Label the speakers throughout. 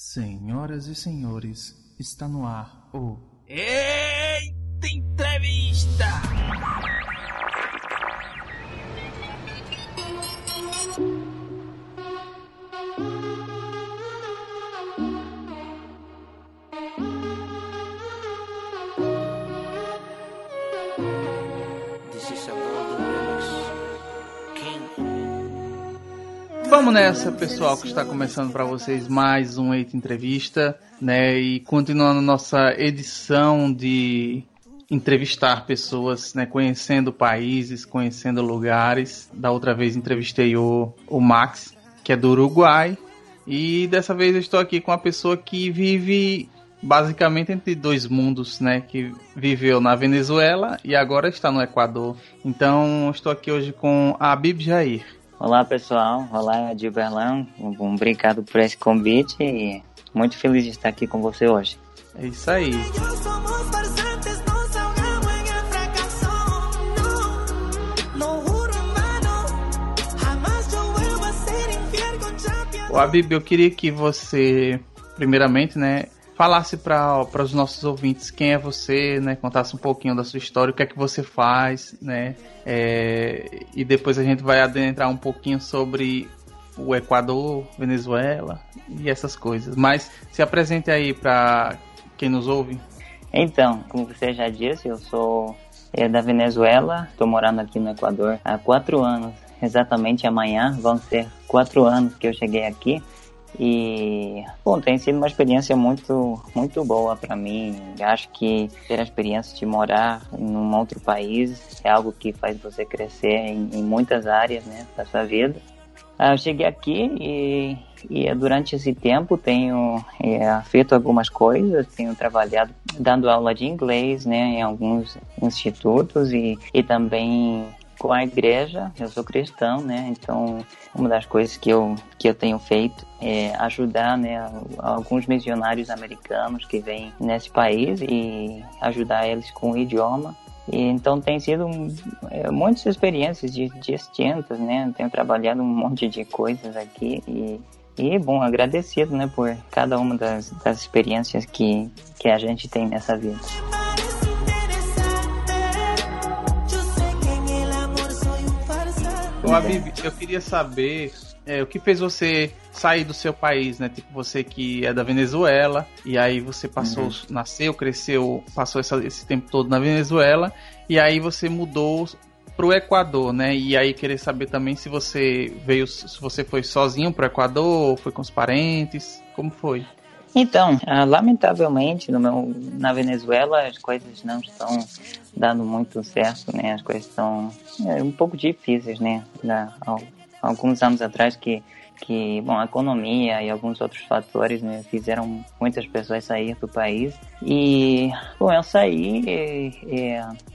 Speaker 1: Senhoras e senhores, está no ar o
Speaker 2: Eita
Speaker 1: Vamos nessa, pessoal, que está começando para vocês mais um Eita Entrevista, né? E continuando nossa edição de entrevistar pessoas, né? Conhecendo países, conhecendo lugares. Da outra vez entrevistei o, o Max, que é do Uruguai. E dessa vez eu estou aqui com uma pessoa que vive basicamente entre dois mundos, né? Que viveu na Venezuela e agora está no Equador. Então estou aqui hoje com a Bib Jair.
Speaker 3: Olá pessoal, olá Dilberlão, um, obrigado por esse convite e muito feliz de estar aqui com você hoje.
Speaker 1: É isso aí. O Abib, eu queria que você, primeiramente, né, falasse para os nossos ouvintes quem é você, né? Contasse um pouquinho da sua história, o que é que você faz, né? É, e depois a gente vai adentrar um pouquinho sobre o Equador, Venezuela e essas coisas. Mas se apresente aí para quem nos ouve.
Speaker 3: Então, como você já disse, eu sou é, da Venezuela, estou morando aqui no Equador há quatro anos. Exatamente amanhã vão ser quatro anos que eu cheguei aqui. E, bom, tem sido uma experiência muito, muito boa para mim. Acho que ter a experiência de morar em um outro país é algo que faz você crescer em, em muitas áreas, né, da sua vida. Ah, eu cheguei aqui e, e durante esse tempo tenho é, feito algumas coisas, tenho trabalhado dando aula de inglês, né, em alguns institutos e, e também com a igreja, eu sou cristão, né? Então, uma das coisas que eu, que eu tenho feito é ajudar, né, alguns missionários americanos que vêm nesse país e ajudar eles com o idioma. E, então, tem sido é, muitas experiências distintas, né? Tenho trabalhado um monte de coisas aqui e e, bom, agradecido, né, por cada uma das, das experiências que, que a gente tem nessa vida.
Speaker 1: Ô, Abib, eu queria saber é, o que fez você sair do seu país, né? Tipo, você que é da Venezuela, e aí você passou, uhum. nasceu, cresceu, passou essa, esse tempo todo na Venezuela, e aí você mudou pro Equador, né? E aí querer saber também se você veio, se você foi sozinho pro Equador, foi com os parentes, como foi?
Speaker 3: Então, ah, lamentavelmente, meu, na Venezuela as coisas não estão dando muito certo, né? As coisas estão é, um pouco difíceis, né? Alguns anos atrás que que bom a economia e alguns outros fatores né, fizeram muitas pessoas sair do país e bom eu saí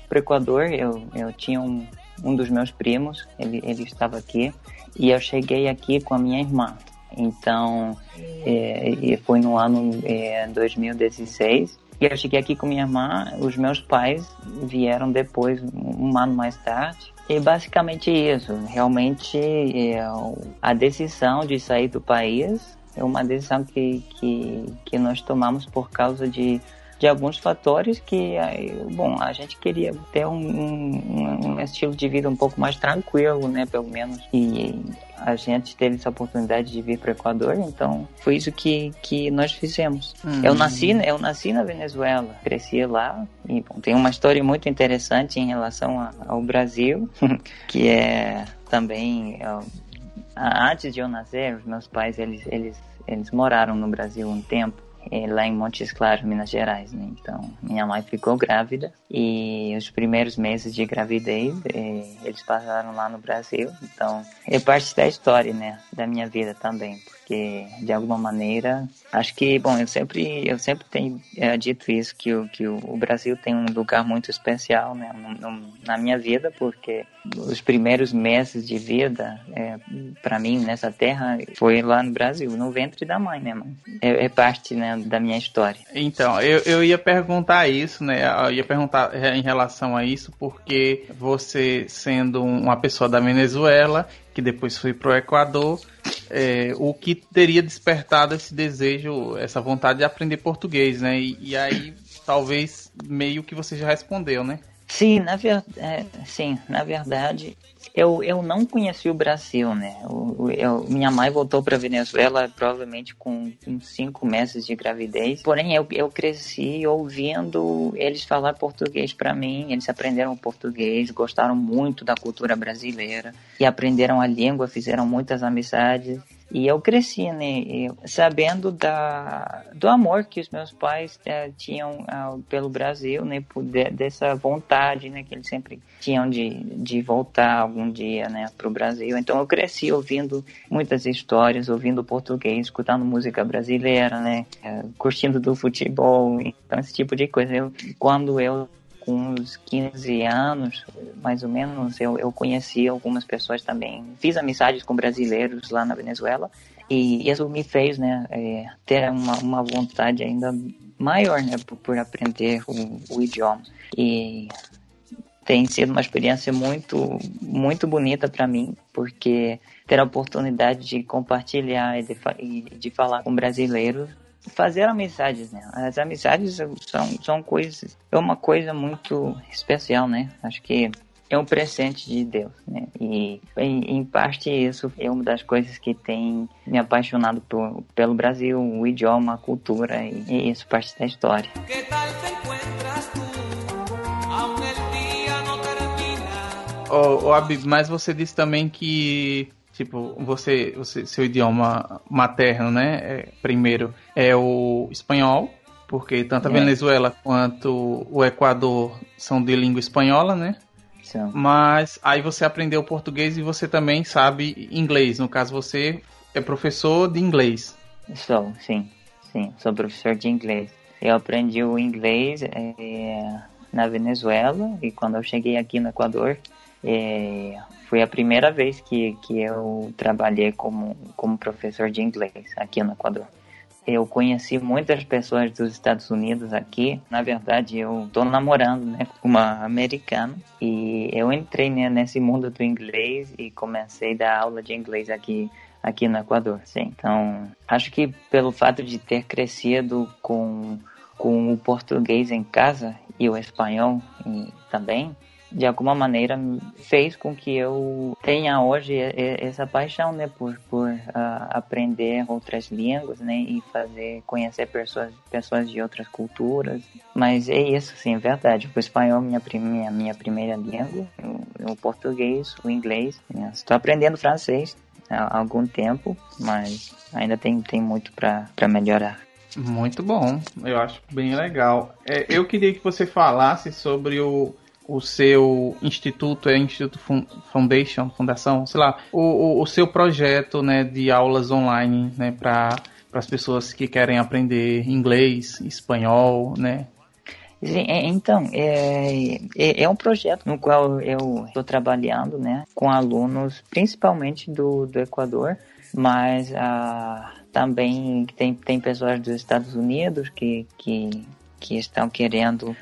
Speaker 3: para o Equador eu eu tinha um, um dos meus primos ele ele estava aqui e eu cheguei aqui com a minha irmã então, é, foi no ano é, 2016. E eu cheguei aqui com minha irmã, os meus pais vieram depois, um ano mais tarde. E basicamente isso, realmente é, a decisão de sair do país é uma decisão que, que, que nós tomamos por causa de, de alguns fatores que, bom, a gente queria ter um, um, um estilo de vida um pouco mais tranquilo, né, pelo menos. E a gente teve essa oportunidade de vir para o Equador, então foi isso que, que nós fizemos. Uhum. Eu nasci eu nasci na Venezuela, cresci lá e bom, tem uma história muito interessante em relação a, ao Brasil, que é também antes de eu nascer, meus pais eles eles eles moraram no Brasil um tempo lá em Montes Claros, Minas Gerais, né? Então, minha mãe ficou grávida e os primeiros meses de gravidez é, eles passaram lá no Brasil. Então, é parte da história, né? Da minha vida também, porque de alguma maneira, acho que, bom, eu sempre, eu sempre tenho é, dito isso que o que o, Brasil tem um lugar muito especial, né? No, no, na minha vida, porque os primeiros meses de vida, é, para mim nessa terra, foi lá no Brasil, no ventre da mãe, né? É, é parte, né? da minha história.
Speaker 1: Então, eu, eu ia perguntar isso, né? Eu ia perguntar em relação a isso, porque você sendo uma pessoa da Venezuela, que depois foi pro Equador, é, o que teria despertado esse desejo, essa vontade de aprender português, né? E, e aí, talvez, meio que você já respondeu, né?
Speaker 3: Sim, na, ver... É, sim, na verdade, eu, eu não conheci o Brasil, né? Eu, eu minha mãe voltou para Venezuela provavelmente com uns cinco meses de gravidez. Porém, eu, eu cresci ouvindo eles falar português para mim. Eles aprenderam português, gostaram muito da cultura brasileira e aprenderam a língua, fizeram muitas amizades. E eu cresci, né, sabendo da, do amor que os meus pais é, tinham ah, pelo Brasil, né, por de, dessa vontade, né, que eles sempre tinham de, de voltar algum dia, né, para o Brasil. Então eu cresci ouvindo muitas histórias, ouvindo português, escutando música brasileira, né, é, curtindo do futebol, então esse tipo de coisa. Eu, quando eu com uns 15 anos, mais ou menos, eu, eu conheci algumas pessoas também. Fiz amizades com brasileiros lá na Venezuela e isso me fez né, é, ter uma, uma vontade ainda maior né, por, por aprender o, o idioma. E tem sido uma experiência muito, muito bonita para mim, porque ter a oportunidade de compartilhar e de, e de falar com brasileiros fazer amizades, né? As amizades são, são coisas, é uma coisa muito especial, né? Acho que é um presente de Deus, né? E em, em, parte isso é uma das coisas que tem me apaixonado por, pelo Brasil, o idioma, a cultura e, e isso parte da história.
Speaker 1: Oh, oh, Abib, mas você disse também que Tipo, você, você seu idioma materno, né? É, primeiro é o espanhol, porque tanto a é. Venezuela quanto o Equador são de língua espanhola, né? Sim. Mas aí você aprendeu português e você também sabe inglês. No caso, você é professor de inglês.
Speaker 3: Sou, sim. Sim, sou professor de inglês. Eu aprendi o inglês é, na Venezuela e quando eu cheguei aqui no Equador, é, foi a primeira vez que, que eu trabalhei como, como professor de inglês aqui no Equador. Eu conheci muitas pessoas dos Estados Unidos aqui. Na verdade, eu estou namorando né, uma americana e eu entrei né, nesse mundo do inglês e comecei a dar aula de inglês aqui aqui no Equador. Sim. Então, acho que pelo fato de ter crescido com, com o português em casa e o espanhol e, também, de alguma maneira fez com que eu tenha hoje essa paixão, né, por, por uh, aprender outras línguas, né, e fazer conhecer pessoas pessoas de outras culturas. Mas é isso, sim, é verdade. O espanhol é minha minha, minha primeira língua, o, o português, o inglês. Né? Estou aprendendo francês há algum tempo, mas ainda tem tem muito para melhorar.
Speaker 1: Muito bom, eu acho bem legal. É, eu queria que você falasse sobre o o seu instituto, é Instituto Foundation, Fundação, sei lá, o, o, o seu projeto né, de aulas online né, para as pessoas que querem aprender inglês, espanhol, né?
Speaker 3: É, então, é, é, é, um projeto no qual eu estou trabalhando né, com alunos, principalmente do, do Equador, mas ah, também tem, tem pessoas dos Estados Unidos que, que que estão querendo uh,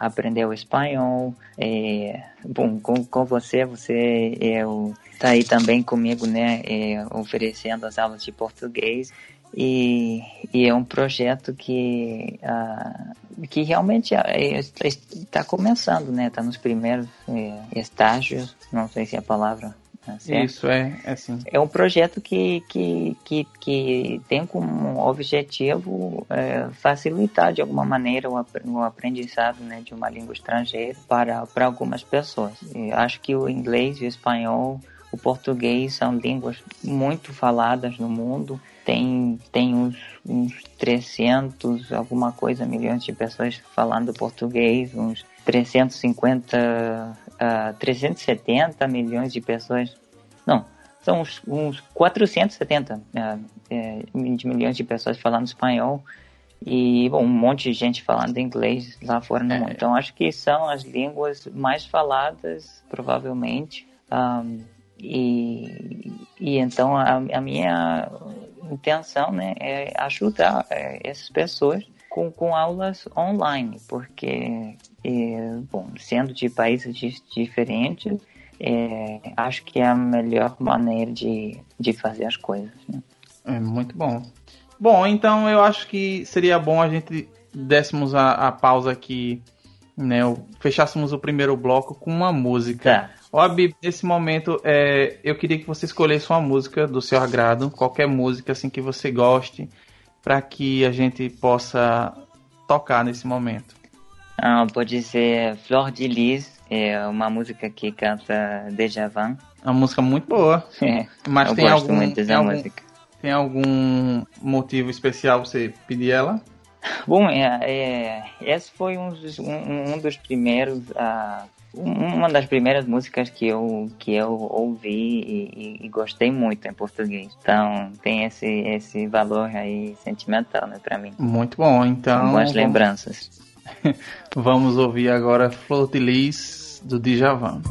Speaker 3: aprender o espanhol. É, bom, com, com você, você eu, tá aí também comigo, né, é, oferecendo as aulas de português. E, e é um projeto que, uh, que realmente está é, começando, né? Está nos primeiros é, estágios, não sei se é a palavra
Speaker 1: certo? Isso, é, é assim.
Speaker 3: É um projeto que, que, que, que tem como objetivo é, facilitar de alguma maneira o, o aprendizado né, de uma língua estrangeira para, para algumas pessoas. Eu acho que o inglês e o espanhol, o português são línguas muito faladas no mundo. Tem, tem uns, uns 300, alguma coisa, milhões de pessoas falando português, uns 350 uh, 370 milhões de pessoas. Não, são uns, uns 470 uh, é, de milhões de pessoas falando espanhol e bom, um monte de gente falando inglês lá fora no é. mundo. Então acho que são as línguas mais faladas, provavelmente. Um, e, e então a, a, minha intenção né, é ajudar é, essas pessoas com, com aulas online, porque, é, bom, sendo de países diferentes, é, acho que é a melhor maneira de, de fazer as coisas. Né?
Speaker 1: É muito bom. Bom, então eu acho que seria bom a gente dessemos a, a pausa aqui, né? Fechássemos o primeiro bloco com uma música.
Speaker 3: Tá.
Speaker 1: Ó, Abib, nesse momento, é, eu queria que você escolhesse uma música do seu agrado, qualquer música assim que você goste, para que a gente possa tocar nesse momento.
Speaker 3: Ah, pode ser Flor de Lis, é uma música que canta Dejavan.
Speaker 1: É uma música muito boa.
Speaker 3: É,
Speaker 1: Mas
Speaker 3: eu
Speaker 1: tem
Speaker 3: gosto
Speaker 1: algum,
Speaker 3: muito
Speaker 1: tem
Speaker 3: dessa
Speaker 1: algum,
Speaker 3: música.
Speaker 1: tem algum motivo especial você pedir ela?
Speaker 3: Bom, é, é, esse foi um dos, um, um dos primeiros, um- uma das primeiras músicas que eu, que eu ouvi e, e- e gostei muito em português. Então tem esse, esse valor aí sentimental, né, pra mim.
Speaker 1: Muito bom, então.
Speaker 3: São boas
Speaker 1: vamos-
Speaker 3: lembranças.
Speaker 1: Vamos ouvir agora Flor de Lis do Djavan.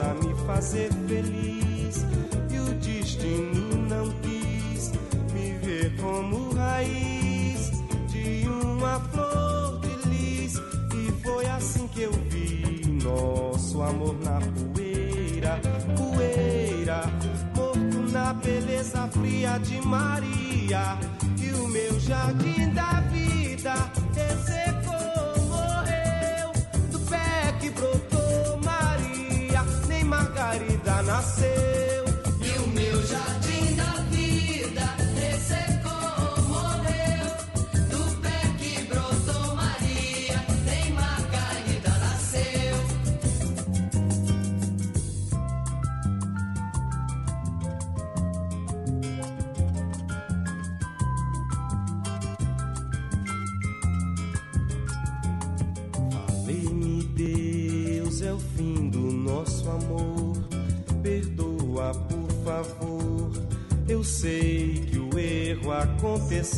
Speaker 4: Moça me fazer feliz. E o destino não quis me ver como raiz de uma flor de lis. E foi assim que eu vi nosso amor na poeira, poeira, morto na beleza fria de Maria. E o meu jardim da vida Margarida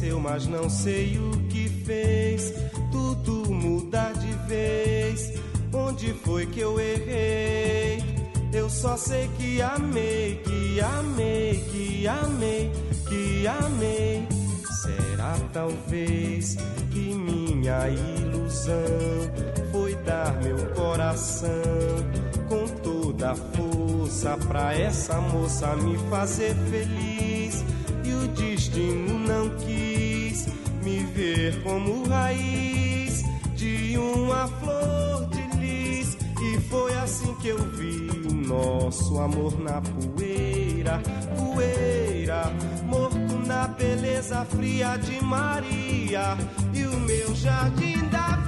Speaker 4: aconteceu, mas não sei o que fez. Tudo mudar de vez. Onde foi que eu errei? Eu só sei que amei, que amei, que amei, que amei. Será talvez que minha ilusão foi dar meu coração com toda a força pra essa moça me fazer feliz. E o destino como raiz de uma flor de lis. E foi assim que eu vi nosso amor na poeira, poeira, morto na beleza fria de Maria. E o meu jardim da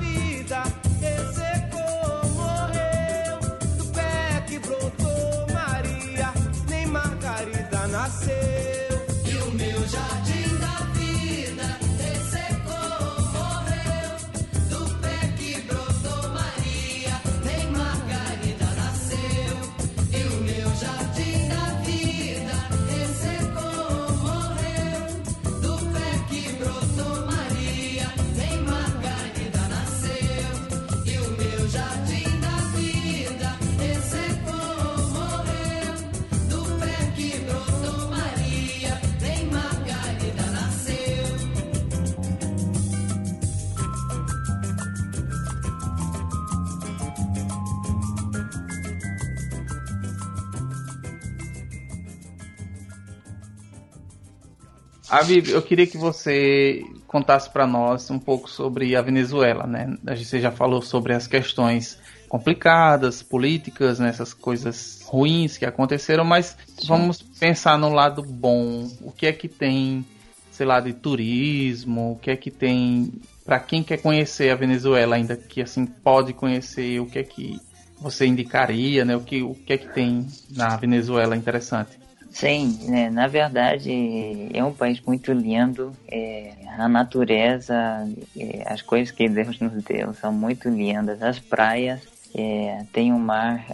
Speaker 1: Abib, eu queria que você contasse para nós um pouco sobre a Venezuela, né? A gente já falou sobre as questões complicadas, políticas, né? essas coisas ruins que aconteceram, mas vamos pensar no lado bom. O que é que tem, sei lá, de turismo? O que é que tem para quem quer conhecer a Venezuela ainda que assim pode conhecer? O que é que você indicaria, né? O que, o que é que tem na Venezuela interessante?
Speaker 3: Sim, né, na verdade é um país muito lindo. É, a natureza, é, as coisas que Deus nos deu são muito lindas. As praias, é, tem o um mar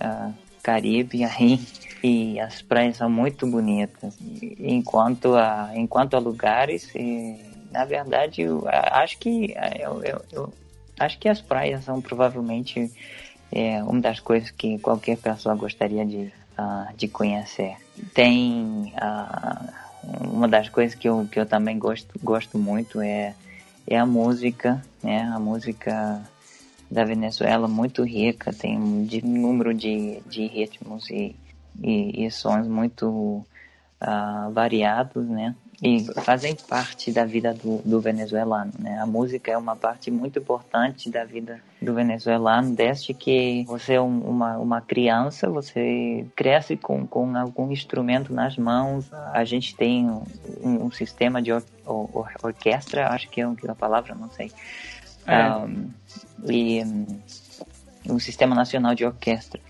Speaker 3: Caribe aí e as praias são muito bonitas. Enquanto a, enquanto a lugares, é, na verdade, eu, acho que eu, eu, eu, acho que as praias são provavelmente é, uma das coisas que qualquer pessoa gostaria de uh, de conhecer. Tem uh, uma das coisas que eu, que eu também gosto, gosto muito é, é a música, né? A música da Venezuela muito rica, tem um número de, de ritmos e, e, e sons muito uh, variados, né? E fazem parte da vida do, do, venezuelano. Né? A música é uma parte muito importante da vida do venezuelano, desde que você é um, uma, uma criança, você cresce com, com algum instrumento nas mãos. A gente tem um, um sistema de or, or, orquestra, acho que é a palavra, não sei. É. Um, e um sistema nacional de orquestra.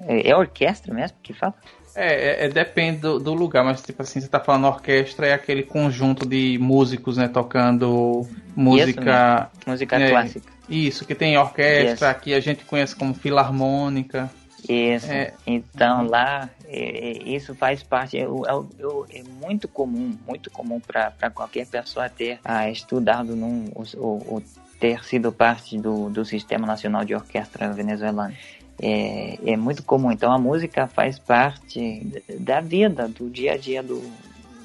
Speaker 3: É, é orquestra mesmo que fala?
Speaker 1: É, é, é, depende do, do, lugar, mas tipo assim, você tá falando orquestra, é aquele conjunto de músicos, né, tocando música...
Speaker 3: Isso, música é, clássica.
Speaker 1: Isso, que tem orquestra, aqui a gente conhece como filarmônica.
Speaker 3: Isso, é. então lá, é, é, isso faz parte, é, é, muito comum, muito comum para qualquer pessoa ter ah, estudado num, ou, ou ter sido parte do, do Sistema Nacional de Orquestra Venezuelano é, é muito comum. Então a música faz parte da vida, do dia a dia do,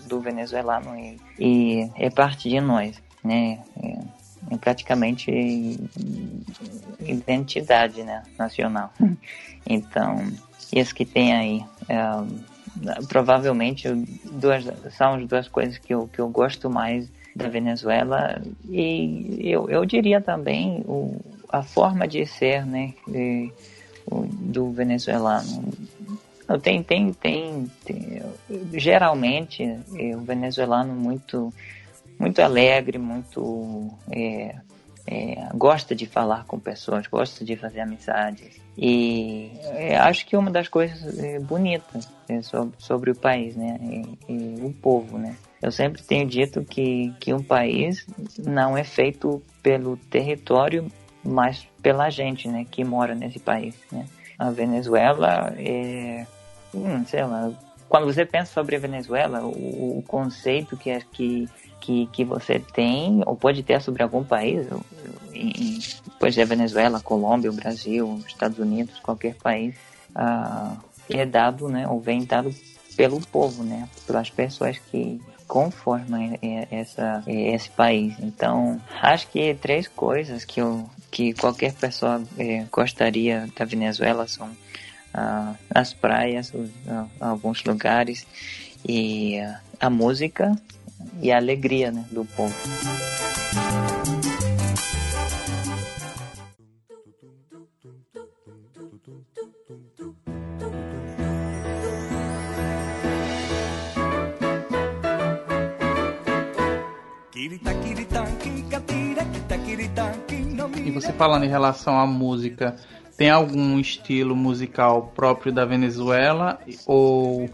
Speaker 3: do venezuelano e, e é parte de nós, né? É, é praticamente identidade né, nacional. Então, isso que tem aí, é, provavelmente duas, são as duas coisas que eu, que eu gosto mais da Venezuela e eu, eu diria também o, a forma de ser, né? E, do venezuelano. Tem, tem, tem, tem geralmente é, o venezuelano muito, muito alegre, muito é, é, gosta de falar com pessoas, gosta de fazer amizades. E é, acho que uma das coisas é, bonitas é, sobre, sobre o país, né, e, o povo, né. Eu sempre tenho dito que, que um país não é feito pelo território, mas pela gente, né, que mora nesse país, né. A Venezuela é, hum, sei lá, quando você pensa sobre a Venezuela, o, o conceito que é que que, que você tem ou pode ter sobre algum país, ser a Venezuela, Colômbia, Brasil, Estados Unidos, qualquer país, ah, é dado, né, ou vem dado pelo povo, né, pelas pessoas que conformam essa, esse país. Então, acho que três coisas que eu que qualquer pessoa eh, gostaria da Venezuela são ah, as praias, os, ah, alguns lugares e ah, a música e a alegria né, do povo.
Speaker 1: E você falando em relação à música, tem algum estilo musical próprio da Venezuela ou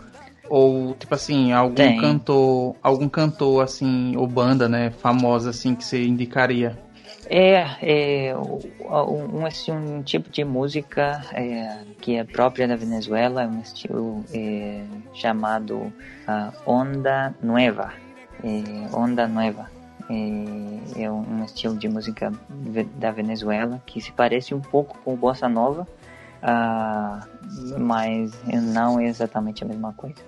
Speaker 1: ou tipo assim algum tem. cantor algum cantor assim ou banda né famosa assim que você indicaria
Speaker 3: é, é um, assim, um tipo de música é, que é própria da Venezuela, um estilo é, chamado uh, Onda Nueva. É, Onda Nueva é, é um estilo de música da Venezuela que se parece um pouco com bossa nova, uh, mas não é exatamente a mesma coisa.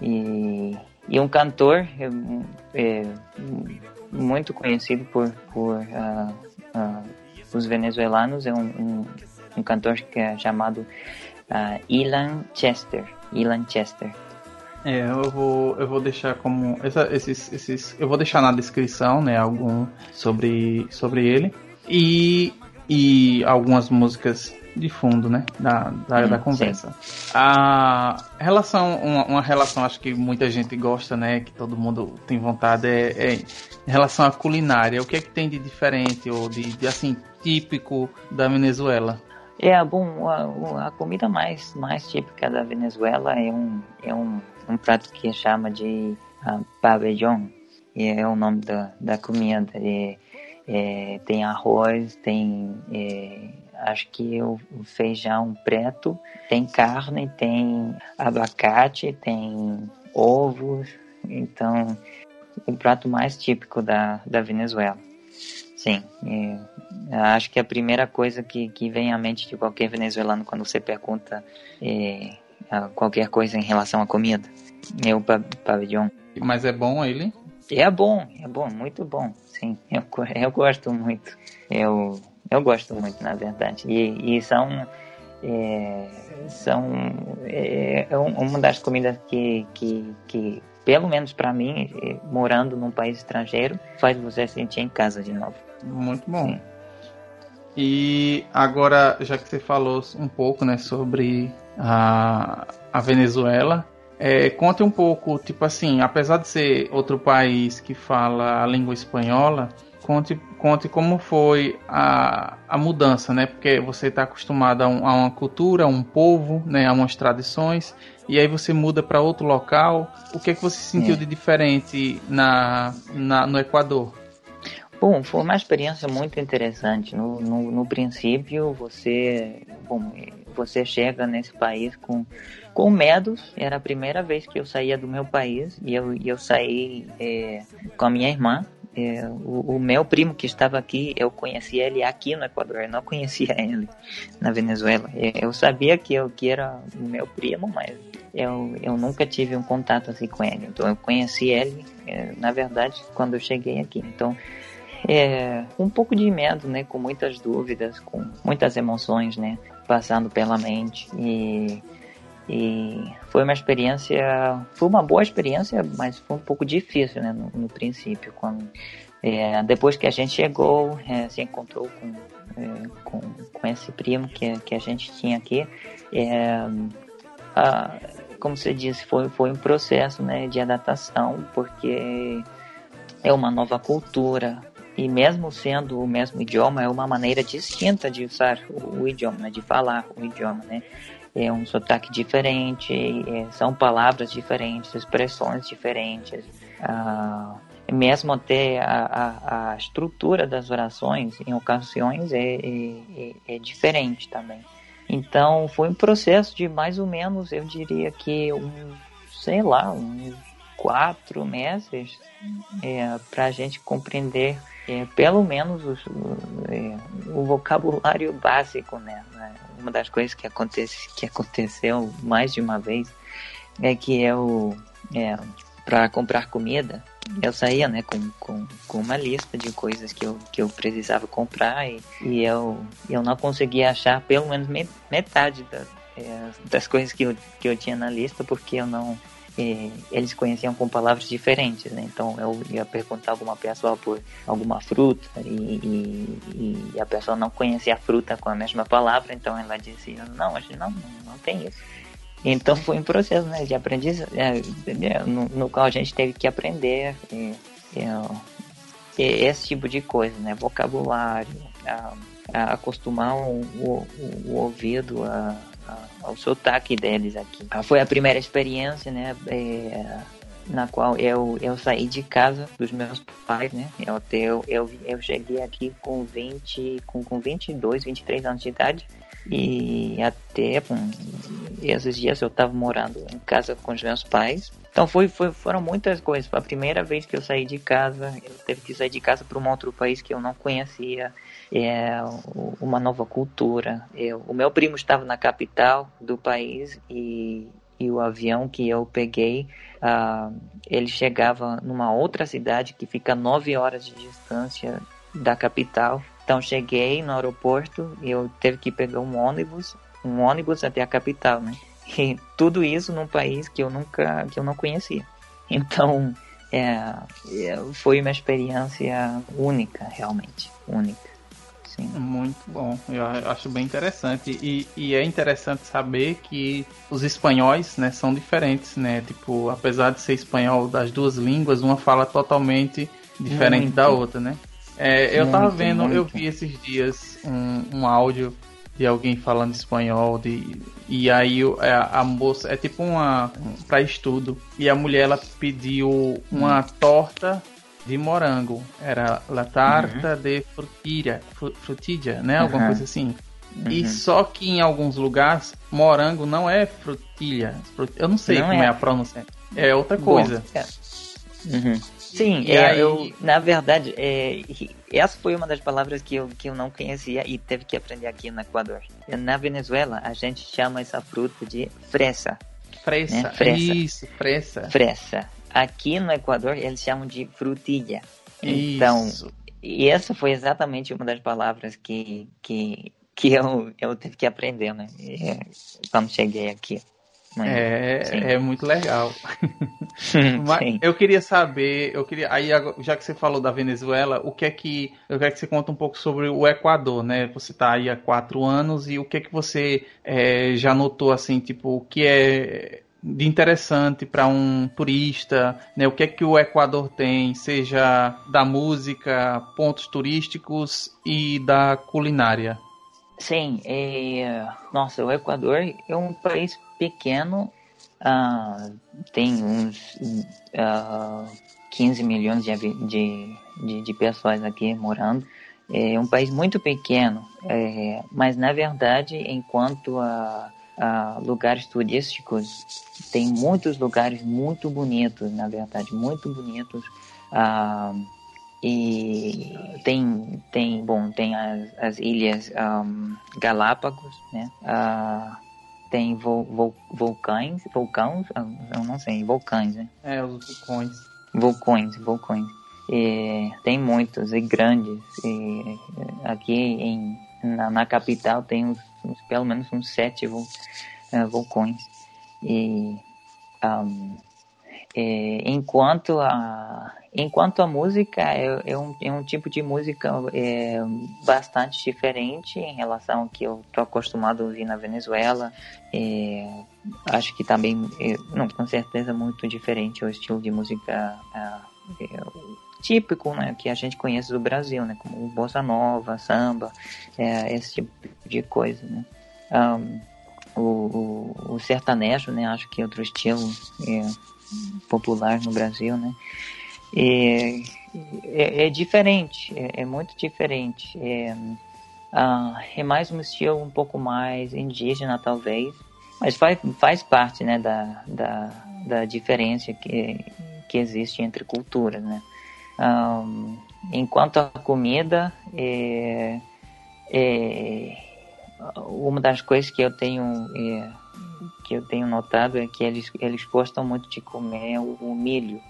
Speaker 3: E, e um cantor é, é, muito conhecido por, por uh, uh, os venezuelanos é um, um, um, cantor que é chamado uh, Ilan Chester. Ilan Chester.
Speaker 1: É, eu vou, eu vou deixar como essa, esses, esses, eu vou deixar na descrição, né, algum sobre, sobre ele e, e algumas músicas de fundo, né, da, da, hum, da conversa. Sim. A relação, uma, uma, relação, acho que muita gente gosta, né, que todo mundo tem vontade é, é em relação à culinária. O que é que tem de diferente ou de, de assim típico da Venezuela?
Speaker 3: É, bom, a, a, comida mais, mais típica da Venezuela é um, é um, um prato que chama de uh, pabellón, é o nome da, da comida. É, é, tem arroz, tem é, acho que o feijão preto, tem carne, tem abacate, tem ovos, então o prato mais típico da, da Venezuela. Sim, é, acho que a primeira coisa que, que vem à mente de qualquer venezuelano quando você pergunta é, qualquer coisa em relação à comida o pavilhão.
Speaker 1: Mas é bom ele?
Speaker 3: É bom, é bom, muito bom. Sim, eu, eu gosto muito. Eu, eu gosto muito, na verdade. E, e são é, são é, é uma das comidas que, que, que pelo menos para mim, é, morando num país estrangeiro, faz você sentir em casa de novo.
Speaker 1: Muito bom. Sim. E agora, já que você falou um pouco, né, sobre a, a Venezuela, é, conte um pouco, tipo assim, apesar de ser outro país que fala a língua espanhola, conte, conte como foi a, a mudança, né? Porque você está acostumado a, um, a, uma cultura, a um povo, né? A umas tradições, e aí você muda para outro local. O que é que você sentiu é. de diferente na, na, no Equador?
Speaker 3: Bom, foi uma experiência muito interessante. No, no, no, princípio, você, bom, você chega nesse país com, com medos. Era a primeira vez que eu saía do meu país e eu, eu saí é, com a minha irmã. É, o, o, meu primo que estava aqui, eu conhecia ele aqui no Equador, eu não conhecia ele na Venezuela. É, eu sabia que, eu, que era o meu primo, mas eu, eu nunca tive um contato assim com ele. Então eu conheci ele, é, na verdade, quando eu cheguei aqui. Então é, um pouco de medo, né? Com muitas dúvidas, com muitas emoções, né? Passando pela mente e e foi uma experiência, foi uma boa experiência, mas foi um pouco difícil, né? No, no princípio, quando é, depois que a gente chegou, é, se encontrou com, é, com, com esse primo que, que a gente tinha aqui, é, a, como você disse, foi, foi um processo né, de adaptação, porque é uma nova cultura, e mesmo sendo o mesmo idioma, é uma maneira distinta de usar o, o idioma, né? de falar o idioma, né? É um sotaque diferente, é, são palavras diferentes, expressões diferentes. Ah, mesmo até a, a, a, estrutura das orações, em ocasiões, é, é, é, é diferente também. Então, foi um processo de mais ou menos, eu diria que um, sei lá, uns quatro meses é, para a gente compreender é, pelo menos o, é, o vocabulário básico, né? Uma das coisas que, acontece, que aconteceu mais de uma vez é que eu, é, para comprar comida, eu saía né, com, com, com uma lista de coisas que eu, que eu precisava comprar e, e eu, eu não conseguia achar pelo menos metade da, é, das coisas que eu, que eu tinha na lista porque eu não eles conheciam com palavras diferentes, né? Então eu ia perguntar alguma pessoa por alguma fruta e, e, e, a pessoa não conhecia a fruta com a mesma palavra, então ela dizia, não, a gente não, não tem isso. Então foi um processo né, de aprendizagem, é, no, no, qual a gente teve que aprender é, é, esse tipo de coisa, né? Vocabulário, a, a acostumar o, o, o ouvido a ao sotaque deles aqui. Ah, foi a primeira experiência, né? É, na qual eu, eu saí de casa dos meus pais, né? Eu, eu, eu, eu cheguei aqui com 20, com, com 22, 23 anos de idade. E até com esses dias eu estava morando em casa com os meus pais. Então foi, foi, foram muitas coisas. A primeira vez que eu saí de casa. Eu teve que sair de casa para um outro país que eu não conhecia é, uma nova cultura. Eu, o meu primo estava na capital do país e, e o avião que eu peguei, uh, ele chegava numa outra cidade que fica nove horas de distância da capital. Então cheguei no aeroporto e eu teve que pegar um ônibus, um ônibus até a capital, né? E tudo isso num país que eu nunca, que eu não conhecia. Então, é, é foi uma experiência única, realmente, única.
Speaker 1: Sim. Muito bom. Eu acho bem interessante. E, e, é interessante saber que os espanhóis né, são diferentes, né? Tipo, apesar de ser espanhol das duas línguas, uma fala totalmente diferente muito. da outra, né? É, eu muito, tava vendo, muito. eu vi esses dias um, um áudio de alguém falando espanhol, de, e aí a, a moça é tipo uma para estudo e a mulher ela pediu uma torta de morango, era la tarta uhum. de frutilla, frutilla, né, alguma uhum. coisa assim. Uhum. E só que em alguns lugares morango não é frutilha, eu não sei não como é. é. a pronúncia, é outra coisa. Bom, é.
Speaker 3: Sim, é, aí... eu, na verdade, é, essa foi uma das palavras que eu, que eu não conhecia e teve que aprender aqui no Equador. Na Venezuela, a gente chama essa fruta de fresa.
Speaker 1: Fresa, né? fresa. isso, fresa.
Speaker 3: Fresa. Aqui no Equador, eles chamam de frutilha. Então, isso. e essa foi exatamente uma das palavras que, que, que eu, eu tive que aprender, né? Quando cheguei aqui.
Speaker 1: É, é muito legal. Mas eu queria saber, eu queria, aí já que você falou da Venezuela, o que é que eu quero que você conta um pouco sobre o Equador, né? Você está aí há quatro anos e o que é que você é, já notou assim, tipo, o que é de interessante para um turista, né? O que é que o Equador tem, seja da música, pontos turísticos e da culinária?
Speaker 3: Sim, é... nossa, o Equador é um país pequeno, uh, tem uns uh, ah, 15 milhões de, de, de, de, pessoas aqui morando. É um país muito pequeno, é, mas na verdade, enquanto a, a lugares turísticos, tem muitos lugares muito bonitos, na verdade, muito bonitos. Uh, e tem tem bom tem as, as ilhas um, Galápagos né uh, tem vo, vo, vulcões vulcões eu não sei vulcões né?
Speaker 1: É os vulcões.
Speaker 3: Vulcões vulcões. E, tem muitos e grandes. E, aqui em na, na capital tem uns, uns, pelo menos uns sete uh, vulcões. E um, é, enquanto a enquanto a música é, é, um, é um tipo de música é, bastante diferente em relação ao que eu estou acostumado a ouvir na Venezuela. É, acho que também é, não com certeza muito diferente o estilo de música é, é, típico né que a gente conhece do Brasil né como bossa nova samba esse tipo de coisa né. Um, o, o, o, sertanejo né acho que outro estilo popular no Brasil, né? E, é, é diferente, é, é, muito diferente. É, ah, é mais um estilo um pouco mais indígena, talvez, mas faz, faz parte, né, da, da, da diferença que, que existe entre culturas, né? Um, enquanto a comida é, é, uma das coisas que eu tenho é, que eu tenho notado é que eles, eles gostam muito de comer o, o milho.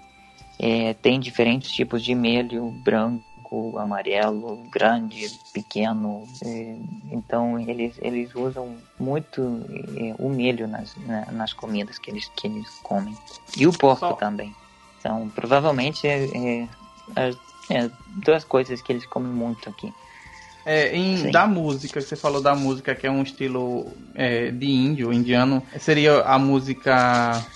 Speaker 3: É, tem diferentes tipos de milho, branco, amarelo, grande, pequeno. É, então eles, eles usam muito é, o milho nas, na, nas comidas que eles, que eles comem. E o porco Só. também. Então provavelmente é, é, é duas coisas que eles comem muito aqui.
Speaker 1: É, em, da música, você falou da música que é um estilo é, de índio, indiano, seria a música.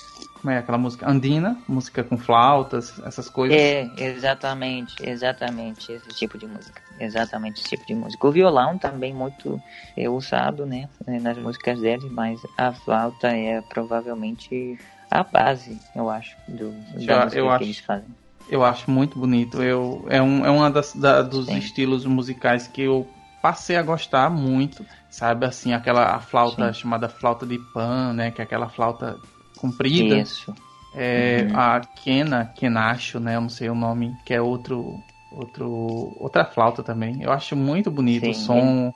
Speaker 1: Como é aquela música? Andina, música com flautas, essas coisas.
Speaker 3: É, exatamente, exatamente esse tipo de música. Exatamente esse tipo de música. O violão também muito é usado, né, nas músicas dele, mas a flauta é provavelmente a base, eu acho, do,
Speaker 1: Já, da música eu que acho, eles fazem. Eu acho muito bonito. Eu, é, um, é uma das da, dos Sim. estilos musicais que eu passei a gostar muito, sabe? Assim, aquela flauta Sim. chamada flauta de pan, né? Que é aquela flauta comprida.
Speaker 3: Isso.
Speaker 1: É, uhum. A Kena, Kenacho, né? Eu não sei o nome, que é outro, outro, outra flauta também. Eu acho muito bonito Sim, o som.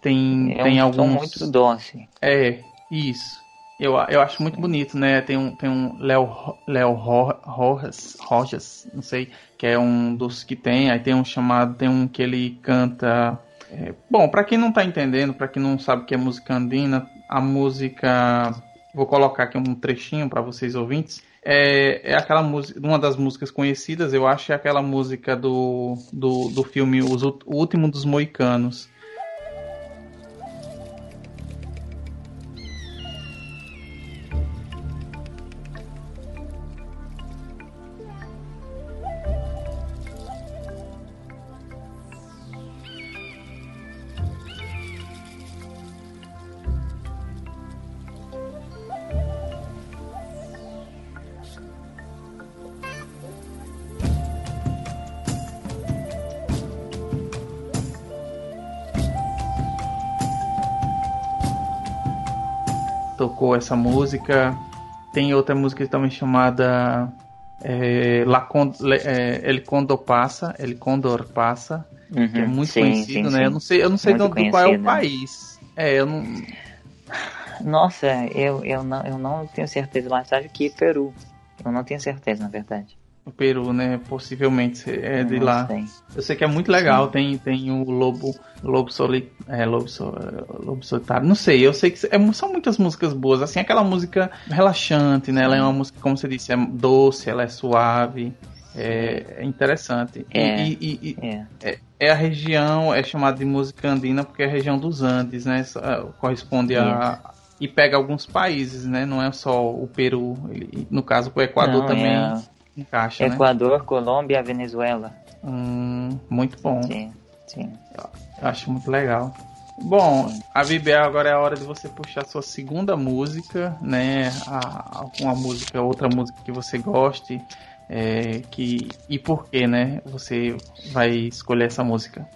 Speaker 1: Tem, é tem um alguns. Som
Speaker 3: muito doce.
Speaker 1: É, isso. Eu, eu acho muito bonito, né? Tem um, tem um Léo, Léo Rojas, Rojas, não sei, que é um dos que tem. Aí tem um chamado, tem um que ele canta. É, bom, para quem não tá entendendo, para quem não sabe o que é música andina, a música. Vou colocar aqui um trechinho para vocês ouvintes. É, é aquela música, uma das músicas conhecidas, eu acho, é aquela música do, do, do filme Os, O Último dos Moicanos essa música. Tem outra música também chamada é, La Con, é, El Condor Passa, El Condor Passa, uhum, que é muito sim, conhecido, sim, né? Sim. Eu não sei, eu não sei do, do qual é o país. É, eu não.
Speaker 3: Nossa, eu, eu, não, eu não tenho certeza, mas acho que Peru. Eu não tenho certeza, na verdade.
Speaker 1: O Peru, né? Possivelmente é de lá. Sei. Eu sei que é muito legal. Tem, tem o Lobo, Lobo, Soli, é, Lobo, Lobo Solitário. Não sei, eu sei que é, são muitas músicas boas. Assim, aquela música relaxante, né? Ela é uma música, como você disse, é doce, ela é suave. É, é interessante.
Speaker 3: É,
Speaker 1: e, e, e é. é. é. a região, é chamada de música andina porque é a região dos Andes, né? Corresponde a, e pega alguns países, né? Não é só o Peru. Ele, no caso, o Equador Não, também é encaixa,
Speaker 3: né? Equador, né? Colômbia, Venezuela.
Speaker 1: Hum, muito bom.
Speaker 3: Sim, sim.
Speaker 1: Eu acho muito legal. Bom, a Bibel agora é a hora de você puxar a sua segunda música, né? A, uma música, outra música que você goste. É, que, e por que, né? Você vai escolher essa música?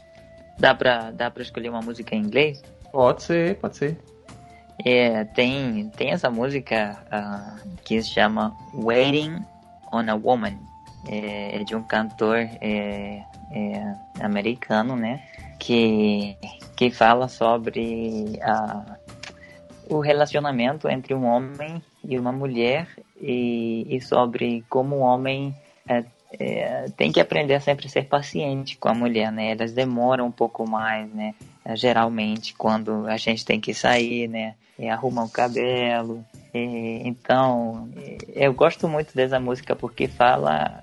Speaker 3: Dá pra, dá pra escolher uma música em inglês?
Speaker 1: Pode ser, pode ser.
Speaker 3: É, tem, tem essa música uh, que se chama Waiting on a Woman. É, é de um cantor é, é, americano, né? Que, que fala sobre a, o relacionamento entre um homem e uma mulher e, e sobre como o homem é, é, tem que aprender a sempre ser paciente com a mulher, né? Elas demoram um pouco mais, né? Geralmente, quando a gente tem que sair, né? é, arrumar o cabelo. É, então, é, eu gosto muito dessa música porque fala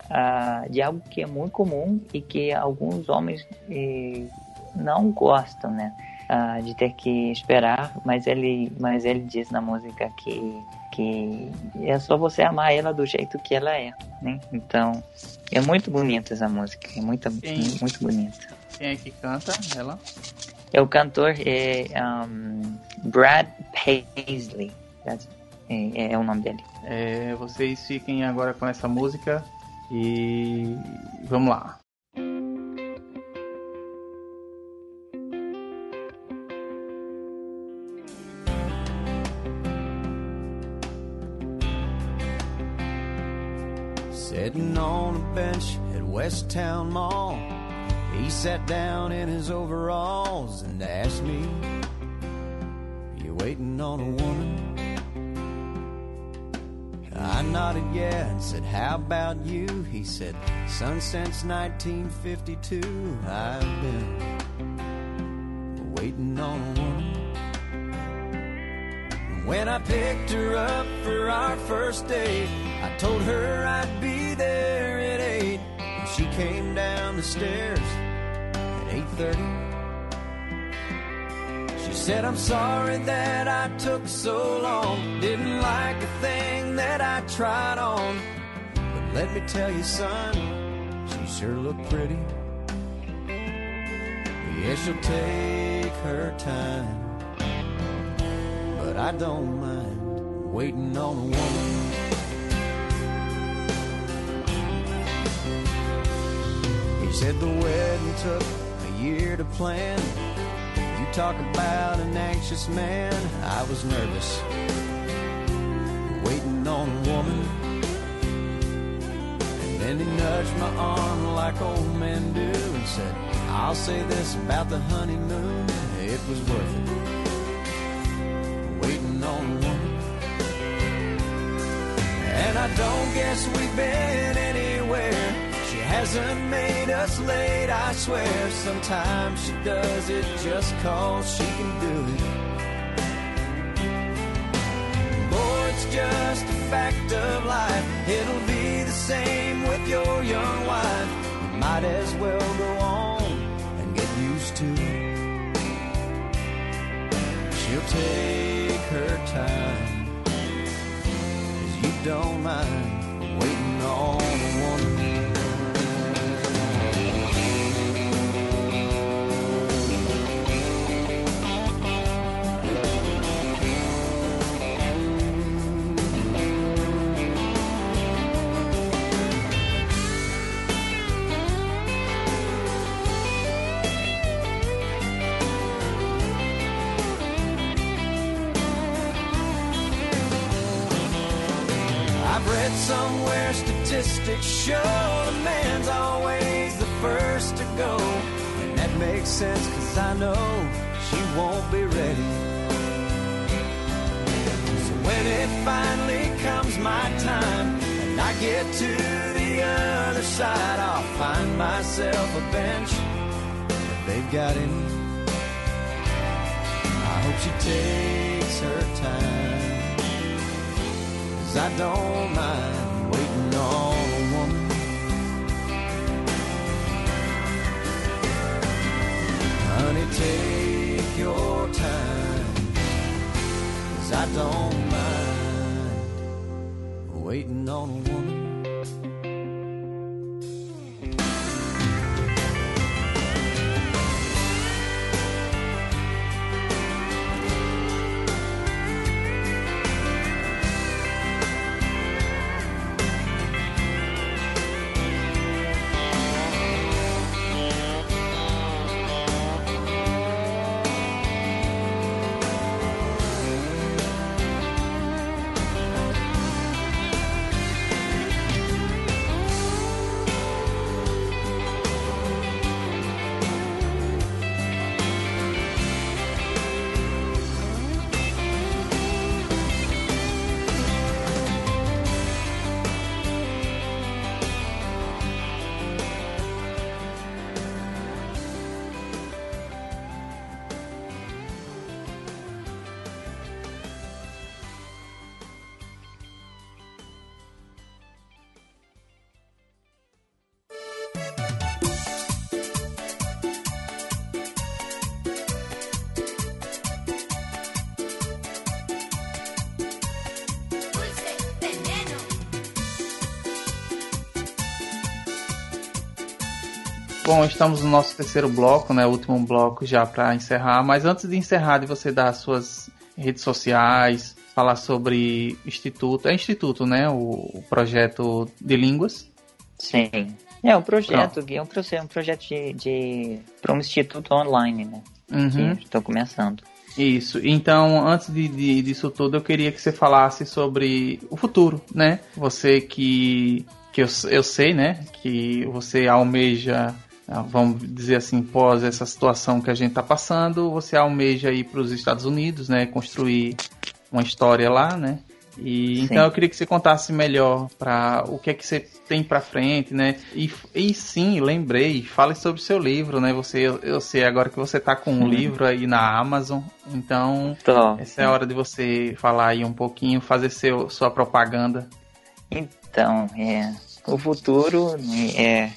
Speaker 3: de algo que é muito comum e que alguns homens é, não gostam, né? Ah, de ter que esperar, mas ele, mas ele diz na música que, que é só você amar ela do jeito que ela é, né? Então, é muito bonita essa música, é muito, muito bonita.
Speaker 1: Quem é que canta ela?
Speaker 3: É o cantor é um, Brad Paisley. É, é, o nome dele.
Speaker 1: É, vocês fiquem agora com essa música e vamos lá. Sitting on a bench at West Town Mall He sat down in his overalls and asked me, You waiting on a woman? I nodded yeah and said, How about you? He said, Son, since 1952, I've been waiting on a woman. When I picked her up for our first date, I told her I'd be she came down the stairs at 8.30 She said, I'm sorry that I took so long. Didn't like a thing that I tried on. But let me tell you, son She sure looked pretty. Yeah, she'll take her time. But I don't mind waiting on a woman said the wedding took a year to plan. You talk about an anxious man, I was nervous, waiting on a woman. And then he nudged my arm like old men do and said, I'll say this about the honeymoon, it was worth it. Waiting on a woman. And I don't guess we've been anywhere hasn't made us late, I swear. Sometimes she does it just cause she can do it. Boy, it's just a fact of life. It'll be the same with your young wife. Might as well go on and get used to it. She'll take her time, cause you don't mind waiting on a woman.
Speaker 4: Statistics show the man's always the first to go. And that makes sense cause I know she won't be ready. So when it finally comes my time and I get to the other side, I'll find myself a bench that they've got in. I hope she takes her time. Cause I don't mind Honey, take your time. Cause I don't mind waiting on a woman.
Speaker 1: Bom, estamos no nosso terceiro bloco, né? Último bloco já para encerrar. Mas antes de encerrar, de você dar as suas redes sociais, falar sobre instituto, é instituto, né? O, projeto de línguas.
Speaker 3: Sim. É um projeto, que é um, proce- um projeto de, de para um instituto online, né?
Speaker 1: Uhum.
Speaker 3: Estou começando.
Speaker 1: Isso. Então, antes de, de- disso tudo, eu queria que você falasse sobre o futuro, né? Você que, que eu, eu sei, né? Que você almeja, vamos dizer assim, pós essa situação que a gente tá passando, você almeja ir para os Estados Unidos, né? Construir uma história lá, né? E
Speaker 3: Sim.
Speaker 1: então eu queria que você contasse melhor para o que é que você tem para frente, né? E, e sim, lembrei, fale sobre o seu livro, né? Você eu, sei agora que você tá com um livro aí na Amazon, então
Speaker 3: Tô.
Speaker 1: essa é a hora de você falar aí um pouquinho, fazer seu, sua propaganda.
Speaker 3: Então, é, o futuro é,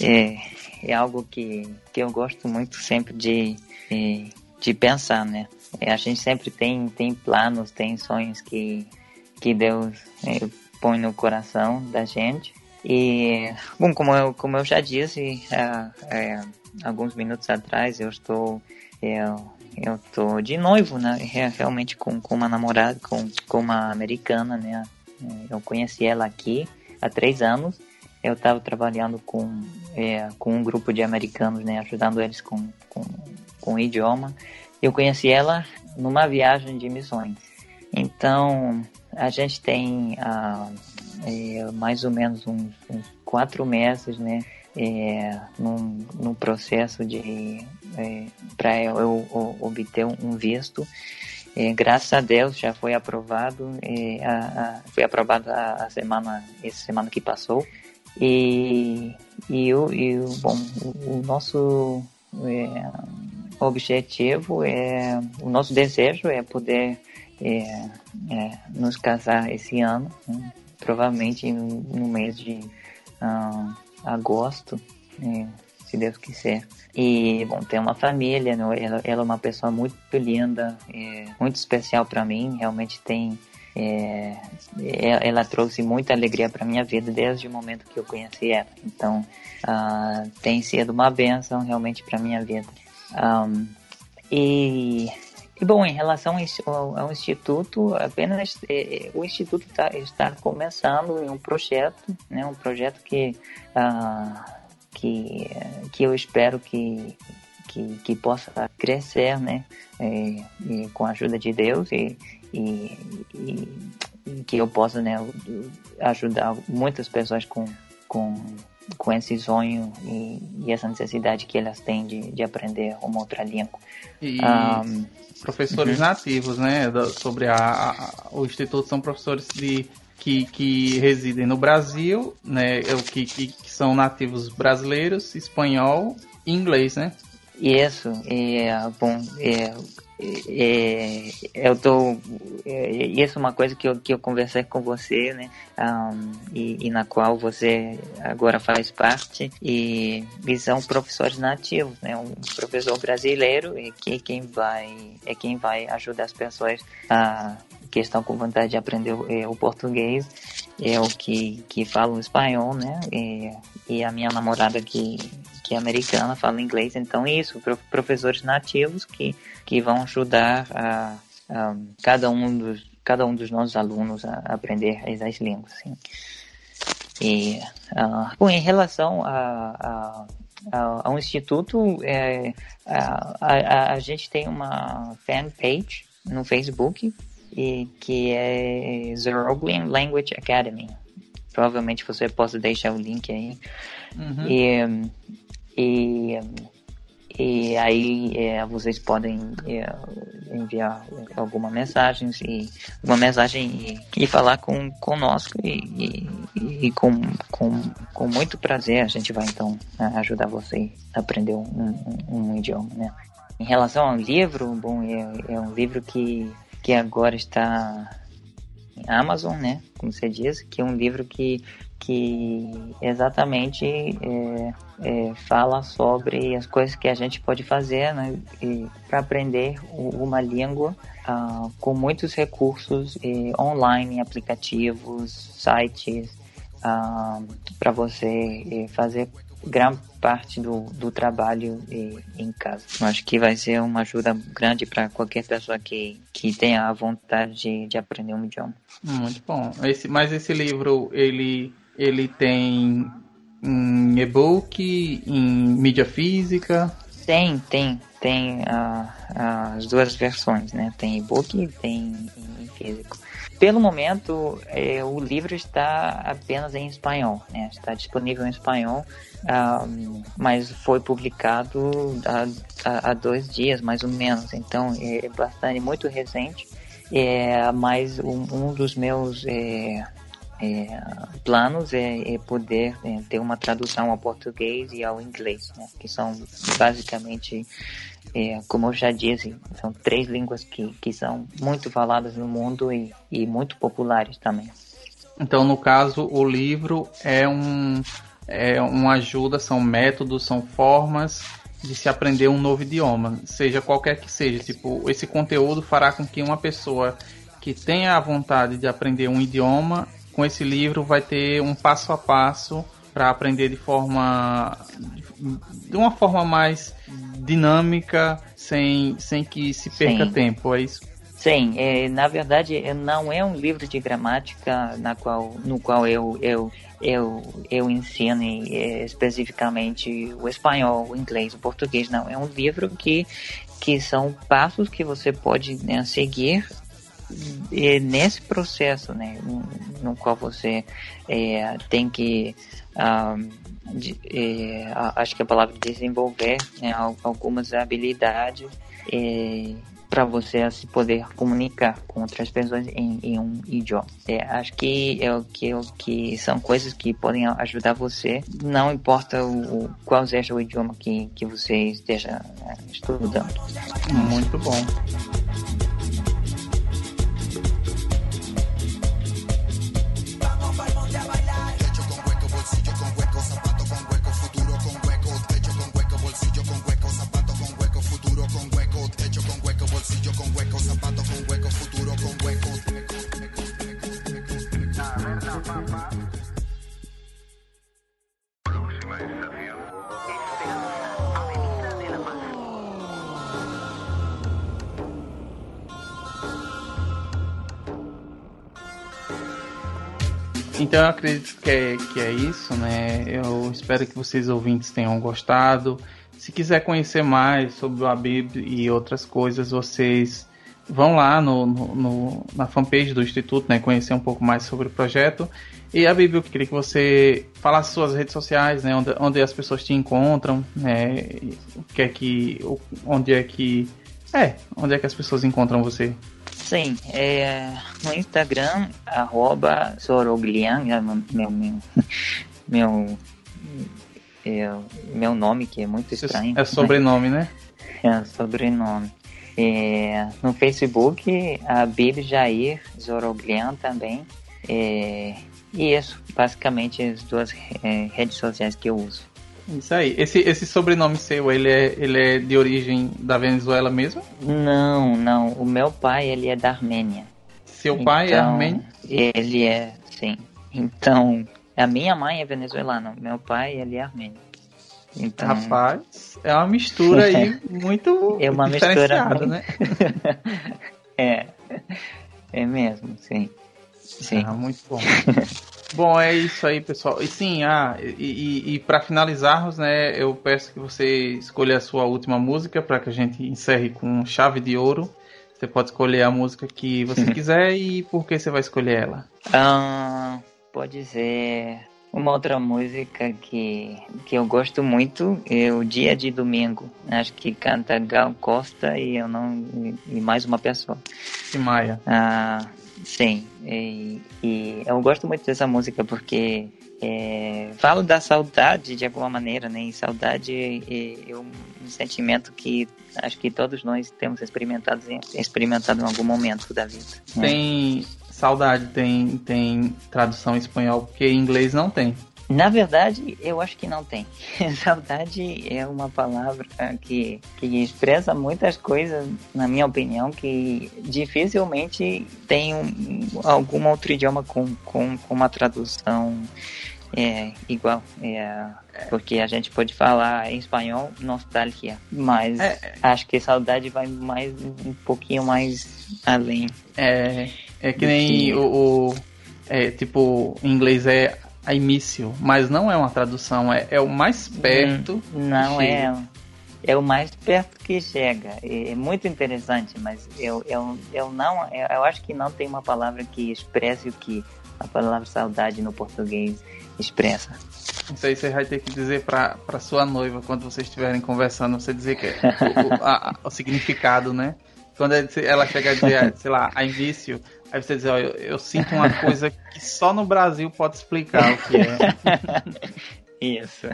Speaker 3: é, é algo que, que eu gosto muito sempre de, é, de pensar, né? É, a gente sempre tem, tem planos, tem sonhos que, que Deus é, põe no coração da gente. E, bom, como eu, como eu já disse há, é, alguns minutos atrás, eu estou, eu, eu estou de noivo, né? Re- Realmente com, com uma namorada, com, com uma americana, né? É, Eu conheci ela aqui há três anos. Eu estava trabalhando com, é, com um grupo de americanos, né? Ajudando eles com, com, com o idioma. Eu conheci ela numa viagem de missões. Então, a gente tem ah, é, mais ou menos uns, uns quatro meses, né? É, processo de é, para eu, eu obter um visto é, graças a Deus já foi aprovado é, a, a- foi aprovado a, a semana essa semana que passou e e o, e bom o, o nosso é, objetivo é o nosso desejo é poder é, é, nos casar esse ano né? provavelmente no, mês de ah, agosto é, se Deus quiser e bom tem uma família né? ela, ela é uma pessoa muito linda é, muito especial para mim realmente tem é, é- ela trouxe muita alegria para minha vida desde o momento que eu conheci ela. Então ah, tem sido uma benção realmente para minha vida. Ahm, e, e, bom, em relação ao, ins- ao- ao instituto, apenas eh, o instituto tá, está começando um projeto, né, um projeto que ah, que que eu espero que que, que possa crescer, né, eh, e com a ajuda de Deus e, e, e- e que eu possa né, ajudar muitas pessoas com, com, com esse sonho e, e essa necessidade que elas têm de, de aprender uma outra língua.
Speaker 1: E
Speaker 3: Um,
Speaker 1: professores nativos, né? sobre a, a- o Instituto são professores de, que, que residem no Brasil, né? é Que, que, que são nativos brasileiros, espanhol e inglês, né?
Speaker 3: Isso, é, bom, é, é, eu tô, é, isso é uma coisa que eu, que eu conversei com você, né, Ahn, e, e na qual você agora faz parte, e, e são professores nativos, né, um professor brasileiro é que quem vai, é quem vai ajudar as pessoas a, que estão com vontade de aprender o, é, o português, é o que, que fala espanhol, né, e, e a minha namorada que que é americana, fala inglês, então isso, pro- professores nativos que, que vão ajudar a, a cada um dos cada um dos nossos alunos a aprender as línguas, sim. E, ah, bom, em relação a, a, ao instituto, é, a, a, gente tem uma fanpage no Facebook e que é Zoroastrian Language Academy. Provavelmente você possa deixar o link aí.
Speaker 1: Uhum.
Speaker 3: E, e, e aí é, vocês podem é, enviar alguma mensagem e uma mensagem e, e falar com conosco e, e, e com, com, com muito prazer a gente vai então a- ajudar você a aprender um, um, um idioma, né? Em relação ao livro, bom, é, é um livro que, que agora está em Amazon, né? Como você disse, que é um livro que, que exatamente é, é, fala sobre as coisas que a gente pode fazer né? para aprender uma língua ah, com muitos recursos eh, online, aplicativos, sites, para você fazer grande parte do, do trabalho em casa. Acho que vai ser uma ajuda grande para qualquer pessoa que, que tenha a vontade de, de aprender um idioma.
Speaker 1: Muito bom. Esse, mas esse livro, ele, ele tem em e-book, em mídia física.
Speaker 3: Tem, tem, tem ah, as duas versões, né? Tem e-book e tem em físico. Pelo momento, eh, o livro está apenas em espanhol, né? Está disponível em espanhol, ah, mas foi publicado há, há, há dois dias, mais ou menos. Então, é bastante, muito recente. É, mas um, um dos meus é, é, planos é, é poder é, ter uma tradução ao português e ao inglês, né? que são basicamente, é, como eu já disse, são três línguas que, que são muito faladas no mundo e, e muito populares também.
Speaker 1: Então, no caso, o livro é um é uma ajuda, são métodos, são formas de se aprender um novo idioma, seja qualquer que seja. Tipo, esse conteúdo fará com que uma pessoa que tenha a vontade de aprender um idioma, com esse livro vai ter um passo a passo para aprender de forma de uma forma mais dinâmica, sem, sem que se perca
Speaker 3: Sim.
Speaker 1: tempo, é isso?
Speaker 3: Sim, é, na verdade é, não é um livro de gramática na qual, no qual eu, eu, eu, eu ensino é, especificamente o espanhol, o inglês, o português, não. É um livro que, que são passos que você pode né, seguir é, nesse processo, né, no qual você é, tem que, de- é, acho que a palavra desenvolver né, al- algumas habilidades para você se poder comunicar com outras pessoas em, em um idioma. É, acho que é o que, é o que são coisas que podem ajudar você, não importa o, qual seja o idioma que, que você esteja né, estudando.
Speaker 1: Muito bom. Acredito que é, que é isso, né? Eu espero que vocês ouvintes tenham gostado. Se quiser conhecer mais sobre o Habib e outras coisas, vocês vão lá no, no, no, na fanpage do Instituto, né, conhecer um pouco mais sobre o projeto. E a Bíblia, eu queria que você falasse suas redes sociais, né, onde, onde as pessoas te encontram, né, o que é que, onde é que, é, onde é que as pessoas encontram você?
Speaker 3: Sim, é, no Instagram, arroba Soroglian, é meu, meu, meu, é, meu nome, que é muito estranho.
Speaker 1: É sobrenome, né?
Speaker 3: É, sobrenome. É, no Facebook, a Bibi Jair Zoroglian também. É, e isso, basicamente, as duas é, redes sociais que eu uso.
Speaker 1: Isso aí. Esse, esse sobrenome seu, ele é, ele é de origem da Venezuela mesmo?
Speaker 3: Não, não. O meu pai, ele é da Armênia.
Speaker 1: Seu pai é
Speaker 3: Então,
Speaker 1: armênio?
Speaker 3: Ele é, sim. Então, a minha mãe é venezuelana, meu pai, ele é armênio. Então,
Speaker 1: Rapaz, é uma mistura aí muito
Speaker 3: É uma mistura
Speaker 1: diferenciada,
Speaker 3: muito-
Speaker 1: né?
Speaker 3: é. É mesmo, sim. Sim.
Speaker 1: Ah, muito bom. bom, é isso aí, pessoal. E sim, ah, e, e, e para finalizarmos, né, eu peço que você escolha a sua última música para que a gente encerre com chave de ouro. Você pode escolher a música que você quiser e por que você vai escolher ela.
Speaker 3: Ah, pode ser uma outra música que, que eu gosto muito é o Dia de Domingo. Acho que canta Gal Costa e eu não e mais uma pessoa.
Speaker 1: E Maia.
Speaker 3: Ah, sim, e, e eu gosto muito dessa música porque é, falo da saudade de alguma maneira, né? E saudade é, é um, sentimento que acho que todos nós temos experimentado, experimentado em algum momento da vida. né?
Speaker 1: Tem saudade, tem, tem tradução em espanhol, porque em inglês não tem.
Speaker 3: Na verdade, eu acho que não tem. Saudade é uma palavra que, que expressa muitas coisas, na minha opinião, que dificilmente tem um, algum outro idioma com, com, com uma tradução é, igual. É, porque a gente pode falar em espanhol nostalgia, mas
Speaker 1: É,
Speaker 3: acho que saudade vai mais um pouquinho mais além.
Speaker 1: É, é que nem o, o- é, tipo, em inglês é I miss you, mas não é uma tradução, é, é o mais perto.
Speaker 3: Não
Speaker 1: que
Speaker 3: é. É o mais perto que chega. É, é muito interessante, mas eu, eu, eu não. Eu, eu acho que não tem uma palavra que expresse o que a palavra saudade no português expressa.
Speaker 1: Isso aí você vai ter que dizer pra sua noiva quando vocês estiverem conversando, você dizer que é o, a- a- o significado, né? Quando ela chega a dizer, sei lá, miss you, aí você diz, ó, eu, eu sinto uma coisa que só no Brasil pode explicar o que é.
Speaker 3: Isso.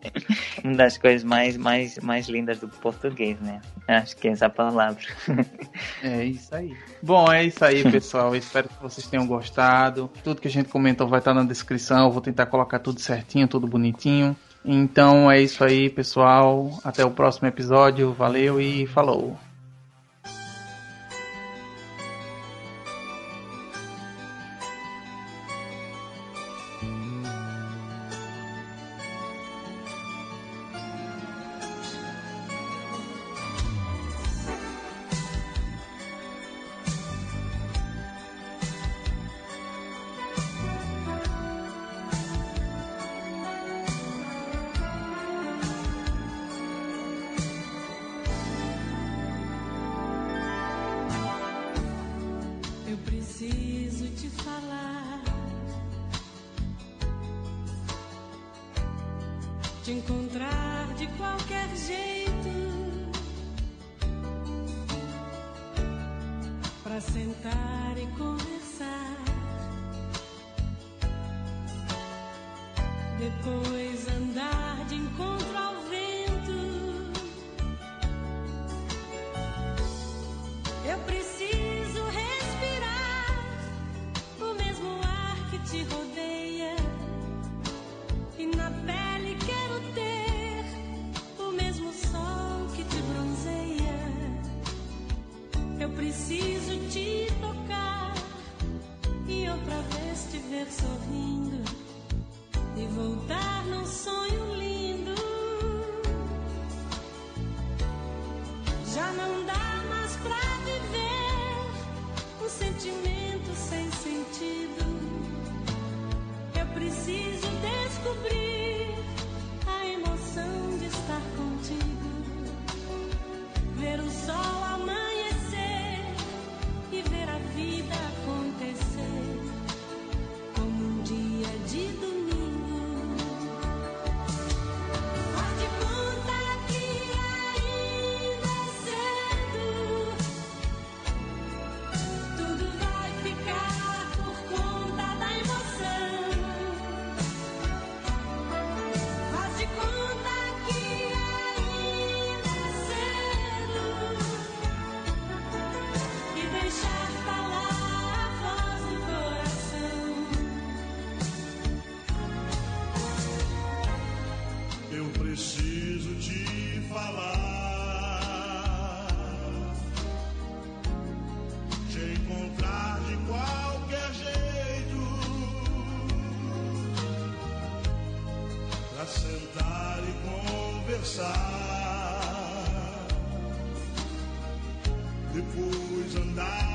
Speaker 3: uma das coisas mais, mais, mais lindas do português, né? Acho que é essa palavra.
Speaker 1: É isso aí. Bom, é isso aí, pessoal. Espero que vocês tenham gostado. Tudo que a gente comentou vai estar na descrição. Eu vou tentar colocar tudo certinho, tudo bonitinho. Então é isso aí, pessoal. Até o próximo episódio. Valeu e falou.
Speaker 5: Conversar. Depois andar